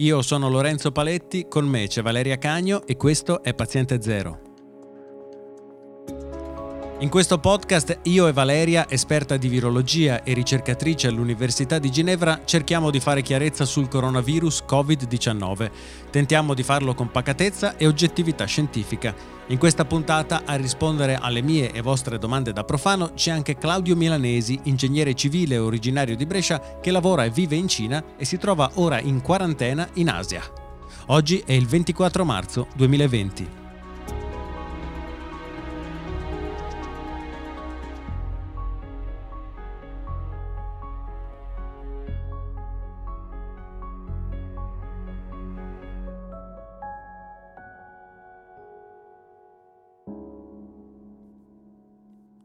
Io sono Lorenzo Paletti, con me c'è Valeria Cagno e questo è Paziente Zero. In questo podcast io e Valeria, esperta di virologia e ricercatrice all'Università di Ginevra, cerchiamo di fare chiarezza sul coronavirus Covid-19. Tentiamo di farlo con pacatezza e oggettività scientifica. In questa puntata a rispondere alle mie e vostre domande da profano c'è anche Claudio Milanesi, ingegnere civile originario di Brescia che lavora e vive in Cina e si trova ora in quarantena in Asia. Oggi è il 24 marzo 2020.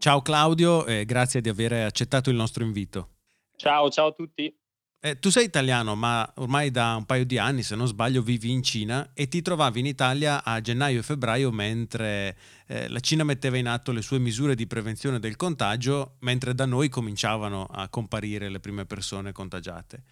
Ciao Claudio e grazie di aver accettato il nostro invito. Ciao, ciao a tutti. Eh, tu sei italiano, ma ormai da un paio di anni, se non sbaglio, vivi in Cina e ti trovavi in Italia a gennaio e febbraio mentre eh, la Cina metteva in atto le sue misure di prevenzione del contagio, mentre da noi cominciavano a comparire le prime persone contagiate.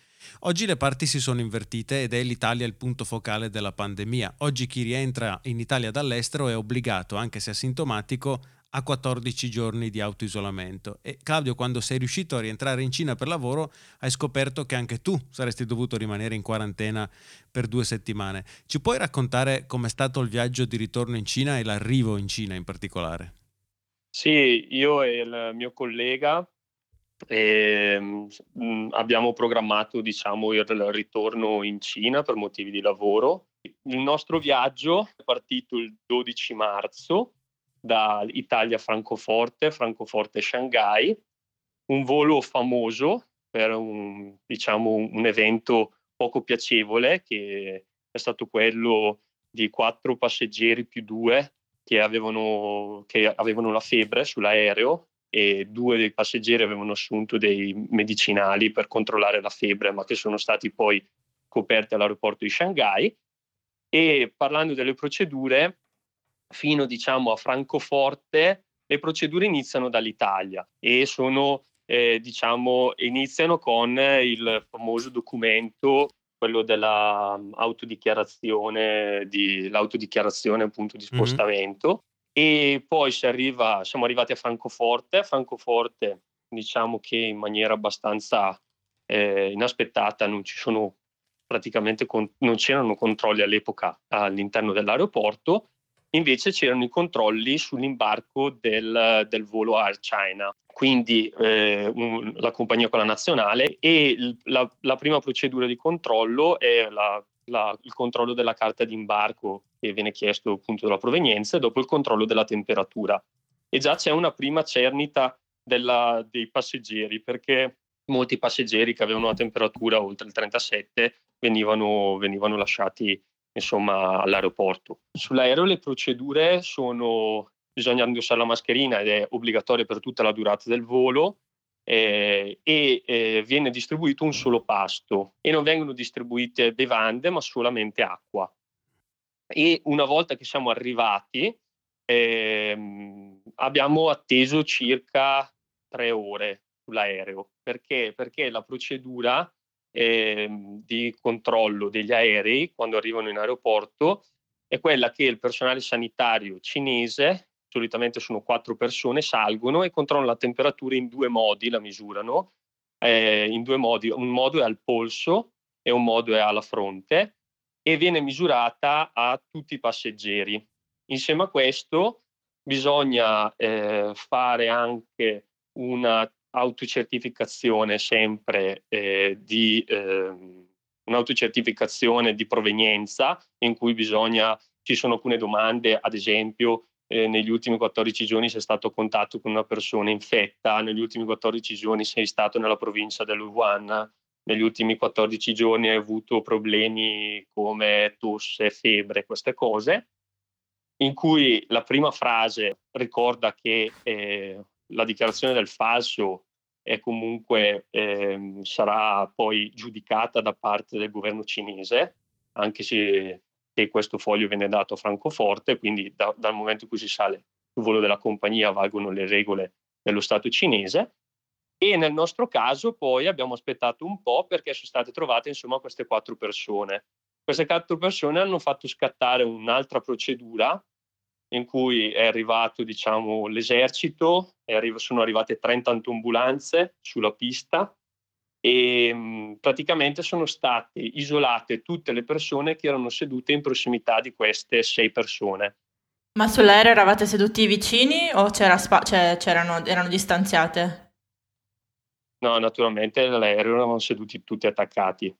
Oggi le parti si sono invertite ed è l'Italia il punto focale della pandemia. Oggi chi rientra in Italia dall'estero è obbligato, anche se asintomatico, a 14 giorni di autoisolamento. E Claudio, quando sei riuscito a rientrare in Cina per lavoro, hai scoperto che anche tu saresti dovuto rimanere in quarantena per due settimane. Ci puoi raccontare com'è stato il viaggio di ritorno in Cina e l'arrivo in Cina in particolare? Sì, io e il mio collega eh, abbiamo programmato diciamo, il ritorno in Cina per motivi di lavoro. Il nostro viaggio è partito il 12 marzo da Italia Francoforte, Francoforte Shanghai, un volo famoso per un, diciamo, un evento poco piacevole che è stato quello di quattro passeggeri più due che avevano, che avevano la febbre sull'aereo e due dei passeggeri avevano assunto dei medicinali per controllare la febbre, ma che sono stati poi coperti all'aeroporto di Shanghai. E parlando delle procedure, fino diciamo a Francoforte le procedure iniziano dall'Italia e sono eh, diciamo iniziano con il famoso documento quello dell'autodichiarazione di, l'autodichiarazione appunto di mm-hmm. spostamento mm-hmm. e poi si arriva, siamo arrivati a Francoforte a Francoforte diciamo che in maniera abbastanza eh, inaspettata non ci sono praticamente con, non c'erano controlli all'epoca all'interno dell'aeroporto invece c'erano i controlli sull'imbarco del, del volo Air China, quindi eh, un, la compagnia quella nazionale e il, la, la, prima procedura di controllo è la, la, il controllo della carta d'imbarco che viene chiesto appunto della provenienza e dopo il controllo della temperatura. E già c'è una prima cernita della, dei passeggeri perché molti passeggeri che avevano una temperatura oltre il 37 venivano, venivano lasciati insomma, all'aeroporto. Sull'aereo le procedure sono bisogna indossare la mascherina ed è obbligatoria per tutta la durata del volo eh, e eh, viene distribuito un solo pasto e non vengono distribuite bevande ma solamente acqua. E una volta che siamo arrivati eh, abbiamo atteso circa tre ore sull'aereo perché, perché la procedura eh, di controllo degli aerei quando arrivano in aeroporto è quella che il personale sanitario cinese, solitamente sono quattro persone, salgono e controllano la temperatura in due modi, la misurano, eh, in due modi, un modo è al polso e un modo è alla fronte e viene misurata a tutti i passeggeri. Insieme a questo bisogna eh, fare anche una autocertificazione sempre eh, di eh, un'autocertificazione di provenienza in cui bisogna, ci sono alcune domande, ad esempio eh, negli ultimi 14 giorni sei stato a contatto con una persona infetta, negli ultimi 14 giorni sei stato nella provincia del negli ultimi 14 giorni hai avuto problemi come tosse, febbre, queste cose, in cui la prima frase ricorda che eh, la dichiarazione del falso è comunque eh, sarà poi giudicata da parte del governo cinese, anche se questo foglio viene dato a Francoforte, quindi da, dal momento in cui si sale sul volo della compagnia valgono le regole dello Stato cinese. E nel nostro caso poi abbiamo aspettato un po' perché sono state trovate insomma queste quattro persone. Queste quattro persone hanno fatto scattare un'altra procedura in cui è arrivato diciamo, l'esercito, arri- sono arrivate 30 ambulanze sulla pista e mh, praticamente sono state isolate tutte le persone che erano sedute in prossimità di queste sei persone. Ma sull'aereo eravate seduti vicini o c'era spa- cioè, c'erano, erano distanziate? No, naturalmente l'aereo eravamo seduti tutti attaccati.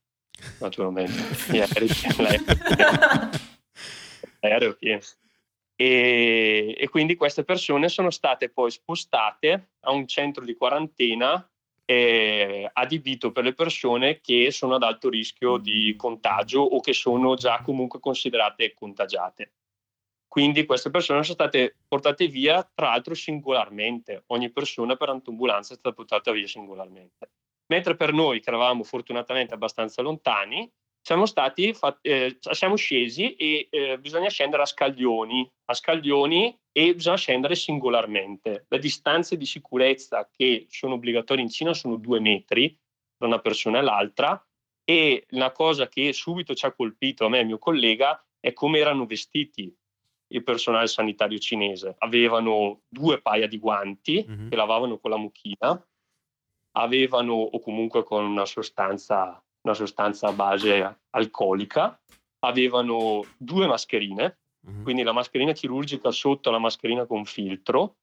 Naturalmente. l'aereo pieno. E, e, quindi queste persone sono state poi spostate a un centro di quarantena eh, adibito per le persone che sono ad alto rischio di contagio o che sono già comunque considerate contagiate. Quindi queste persone sono state portate via, tra l'altro singolarmente. Ogni persona per ambulanza è stata portata via singolarmente. Mentre per noi, che eravamo fortunatamente abbastanza lontani, siamo stati eh, siamo scesi e eh, bisogna scendere a scaglioni, a scaglioni e bisogna scendere singolarmente. Le distanze di sicurezza che sono obbligatorie in Cina sono due metri tra una persona e l'altra e la cosa che subito ci ha colpito a me e mio collega è come erano vestiti il personale sanitario cinese. Avevano due paia di guanti mm-hmm. che lavavano con la mucchina, avevano o comunque con una sostanza una sostanza a base alcolica, avevano due mascherine, mm-hmm. quindi la mascherina chirurgica sotto la mascherina con filtro,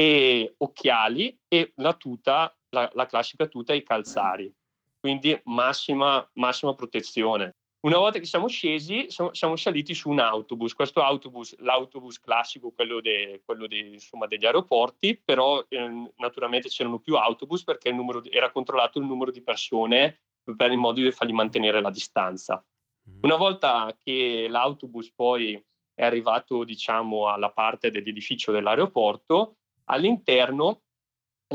e occhiali e la tuta, la, la classica tuta e i calzari, quindi massima, massima protezione. Una volta che siamo scesi, siamo, siamo, saliti su un autobus. Questo autobus, l'autobus classico, quello, de, quello de, insomma, degli aeroporti, però eh, naturalmente c'erano più autobus perché di, era controllato il numero di persone per il modo di fargli mantenere la distanza. Mm. Una volta che l'autobus poi è arrivato, diciamo, alla parte dell'edificio dell'aeroporto, all'interno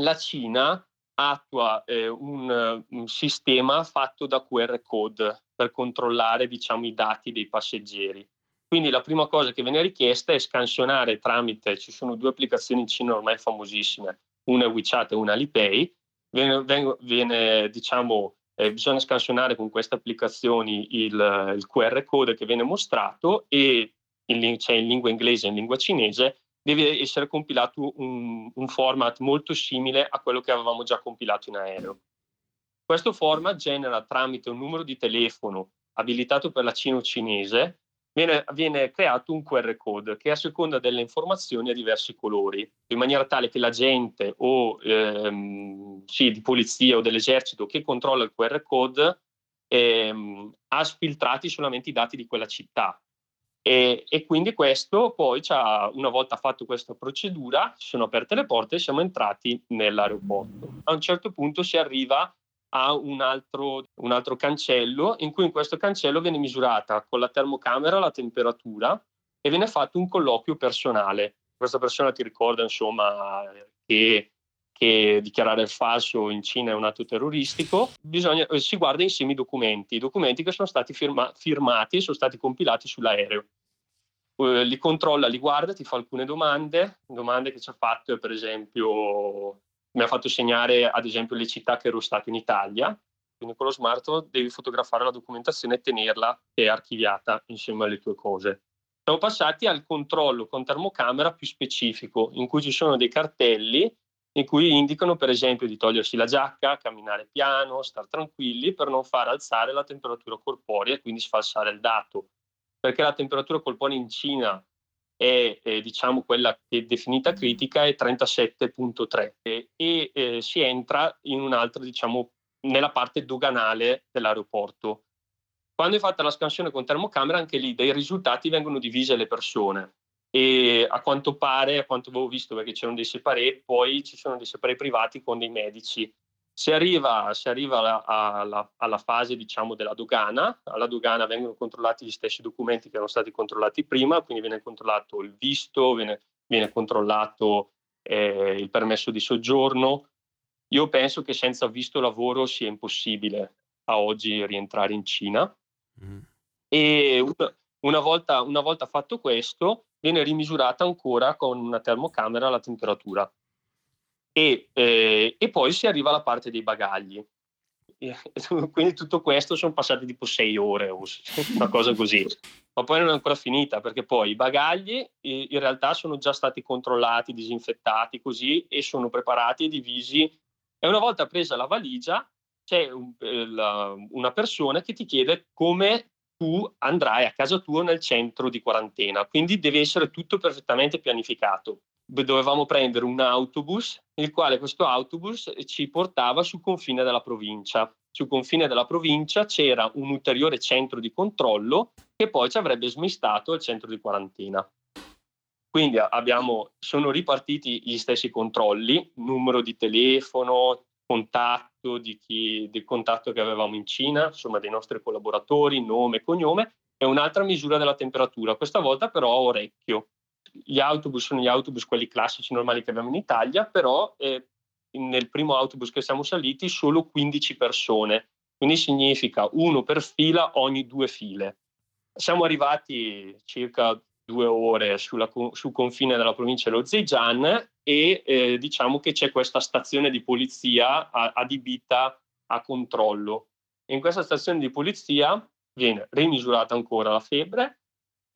la Cina attua eh, un, un, sistema fatto da QR code per controllare, diciamo, i dati dei passeggeri. Quindi la prima cosa che viene richiesta è scansionare tramite, ci sono due applicazioni in Cina ormai famosissime, una è WeChat e una Alipay, viene, viene, viene diciamo, eh, bisogna scansionare con queste applicazioni il, il, QR code che viene mostrato e in, cioè in lingua inglese e in lingua cinese deve essere compilato un, un, format molto simile a quello che avevamo già compilato in aereo. Questo format genera tramite un numero di telefono abilitato per la Cina cinese viene, viene, creato un QR code che a seconda delle informazioni ha diversi colori, in maniera tale che la gente o ehm, sì, di polizia o dell'esercito che controlla il QR code ehm, ha sfiltrati solamente i dati di quella città. E, e quindi questo poi, una volta fatto questa procedura, sono aperte le porte e siamo entrati nell'aeroporto. A un certo punto si arriva ha un altro, un altro cancello in cui in questo cancello viene misurata con la termocamera la temperatura e viene fatto un colloquio personale. Questa persona ti ricorda insomma che, che dichiarare falso in Cina è un atto terroristico, bisogna, eh, si guarda insieme i documenti, i documenti che sono stati firma, firmati e sono stati compilati sull'aereo. Uh, li controlla, li guarda, ti fa alcune domande, domande che ci ha fatto per esempio mi ha fatto segnare ad esempio le città che ero stato in Italia, quindi con lo smartphone devi fotografare la documentazione e tenerla è archiviata insieme alle tue cose. Siamo passati al controllo con termocamera più specifico, in cui ci sono dei cartelli in cui indicano per esempio di togliersi la giacca, camminare piano, stare tranquilli per non far alzare la temperatura corporea e quindi sfalsare il dato. Perché la temperatura corporea in Cina è eh, diciamo quella che è definita critica è 37.3 e, e eh, si entra in un'altra diciamo nella parte doganale dell'aeroporto. Quando è fatta la scansione con termocamera anche lì dei risultati vengono divisi alle persone. E a quanto pare, a quanto avevo visto perché c'erano dei separé, poi ci sono dei separé privati con dei medici si arriva, si arriva alla, alla, alla, fase diciamo, della dogana, alla dogana vengono controllati gli stessi documenti che erano stati controllati prima, quindi viene controllato il visto, viene, viene controllato eh, il permesso di soggiorno. Io penso che senza visto lavoro sia impossibile a oggi rientrare in Cina. Mm. E una, una, volta, una volta fatto questo, viene rimisurata ancora con una termocamera la temperatura e, eh, e, poi si arriva alla parte dei bagagli. quindi tutto questo sono passati tipo sei ore una cosa così. Ma poi non è ancora finita perché poi i bagagli in realtà sono già stati controllati, disinfettati così e sono preparati e divisi. E una volta presa la valigia c'è un, eh, la, una persona che ti chiede come tu andrai a casa tua nel centro di quarantena, quindi deve essere tutto perfettamente pianificato. Dovevamo prendere un autobus, il quale questo autobus ci portava sul confine della provincia. Sul confine della provincia c'era un ulteriore centro di controllo che poi ci avrebbe smistato il centro di quarantena. Quindi abbiamo, sono ripartiti gli stessi controlli, numero di telefono, contatto di chi, del contatto che avevamo in Cina, insomma dei nostri collaboratori, nome, cognome, e un'altra misura della temperatura, questa volta però a orecchio. Gli autobus sono gli autobus quelli classici normali che abbiamo in Italia, però eh, nel primo autobus che siamo saliti solo 15 persone, quindi significa uno per fila ogni due file. Siamo arrivati circa due ore sulla, sul confine della provincia dello Zhejiang e eh, diciamo che c'è questa stazione di polizia adibita a controllo. In questa stazione di polizia viene rimisurata ancora la febbre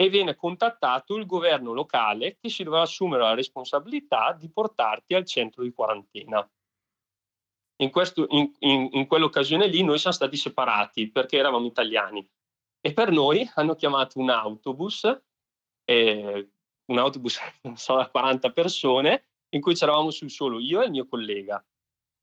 e viene contattato il governo locale che si dovrà assumere la responsabilità di portarti al centro di quarantena. In, questo, in, in, in quell'occasione lì noi siamo stati separati perché eravamo italiani e per noi hanno chiamato un autobus eh, un autobus so, da 40 persone in cui c'eravamo sul solo io e il mio collega.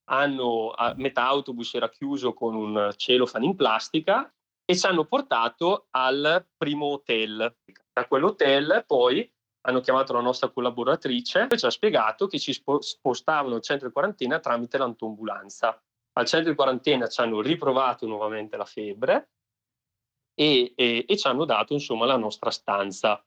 Hanno, metà autobus era chiuso con un celofane in plastica e ci hanno portato al primo hotel. Da quell'hotel poi hanno chiamato la nostra collaboratrice e ci ha spiegato che ci spostavano al centro di quarantena tramite l'autoambulanza. Al centro di quarantena ci hanno riprovato nuovamente la febbre e, e, e ci hanno dato insomma la nostra stanza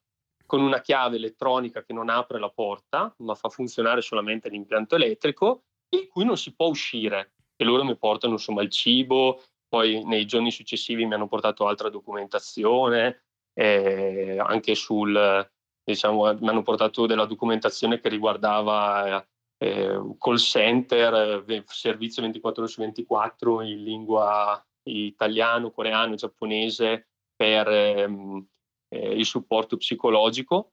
con una chiave elettronica che non apre la porta, ma fa funzionare solamente l'impianto elettrico, in cui non si può uscire. E loro mi portano insomma il cibo, poi nei giorni successivi mi hanno portato altra documentazione, eh, anche sul, diciamo, mi hanno portato della documentazione che riguardava eh, call center, servizio 24 ore su 24 in lingua italiano, coreano, giapponese per ehm, eh, il supporto psicologico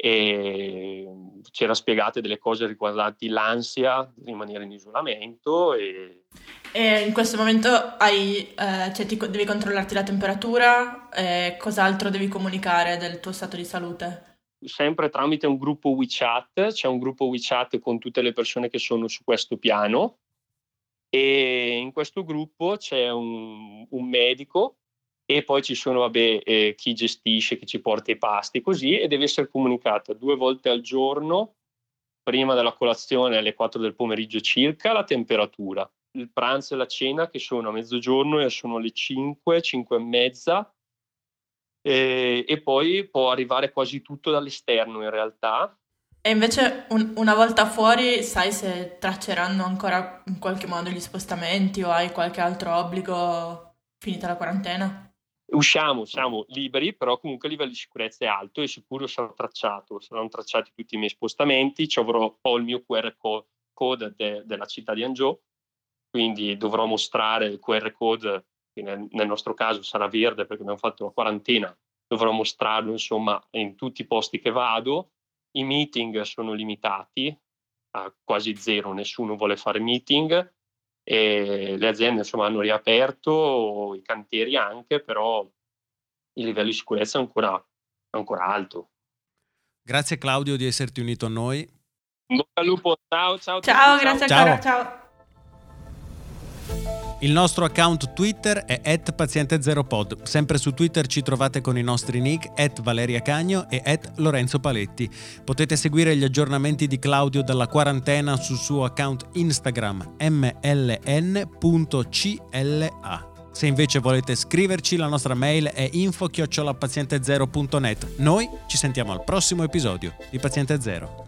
e c'era spiegate delle cose riguardanti l'ansia di rimanere in isolamento e, e in questo momento hai, eh, cioè ti, devi controllarti la temperatura e cos'altro devi comunicare del tuo stato di salute? Sempre tramite un gruppo WeChat, c'è un gruppo WeChat con tutte le persone che sono su questo piano e in questo gruppo c'è un, un medico e poi ci sono vabbè, eh, chi gestisce, chi ci porta i pasti, così, e deve essere comunicata due volte al giorno, prima della colazione alle 4 del pomeriggio circa, la temperatura. Il pranzo e la cena che sono a mezzogiorno e sono alle 5, 5 e mezza, e, e poi può arrivare quasi tutto dall'esterno in realtà, e invece un, una volta fuori sai se tracceranno ancora in qualche modo gli spostamenti o hai qualche altro obbligo finita la quarantena? Usciamo, siamo liberi, però comunque il livello di sicurezza è alto e sicuro sarò tracciato, saranno tracciati tutti i miei spostamenti, ci avrò, ho il mio QR code de, della città di Angio, quindi dovrò mostrare il QR code, che nel, nel, nostro caso sarà verde perché abbiamo fatto la quarantena, dovrò mostrarlo insomma in tutti i posti che vado, i meeting sono limitati a quasi zero, nessuno vuole fare meeting, e le aziende insomma, hanno riaperto, i cantieri anche, però il livello di sicurezza è ancora, ancora alto. Grazie Claudio di esserti unito a noi. Bocca al lupo, ciao ciao. Ciao, ciao. grazie ciao. ancora, ciao. Il nostro account Twitter è paziente0pod. Sempre su Twitter ci trovate con i nostri nick at Valeria Cagno e at Lorenzo Paletti. Potete seguire gli aggiornamenti di Claudio dalla quarantena sul suo account Instagram mln.cla. Se invece volete scriverci, la nostra mail è info-paziente0.net. Noi ci sentiamo al prossimo episodio di Paziente Zero.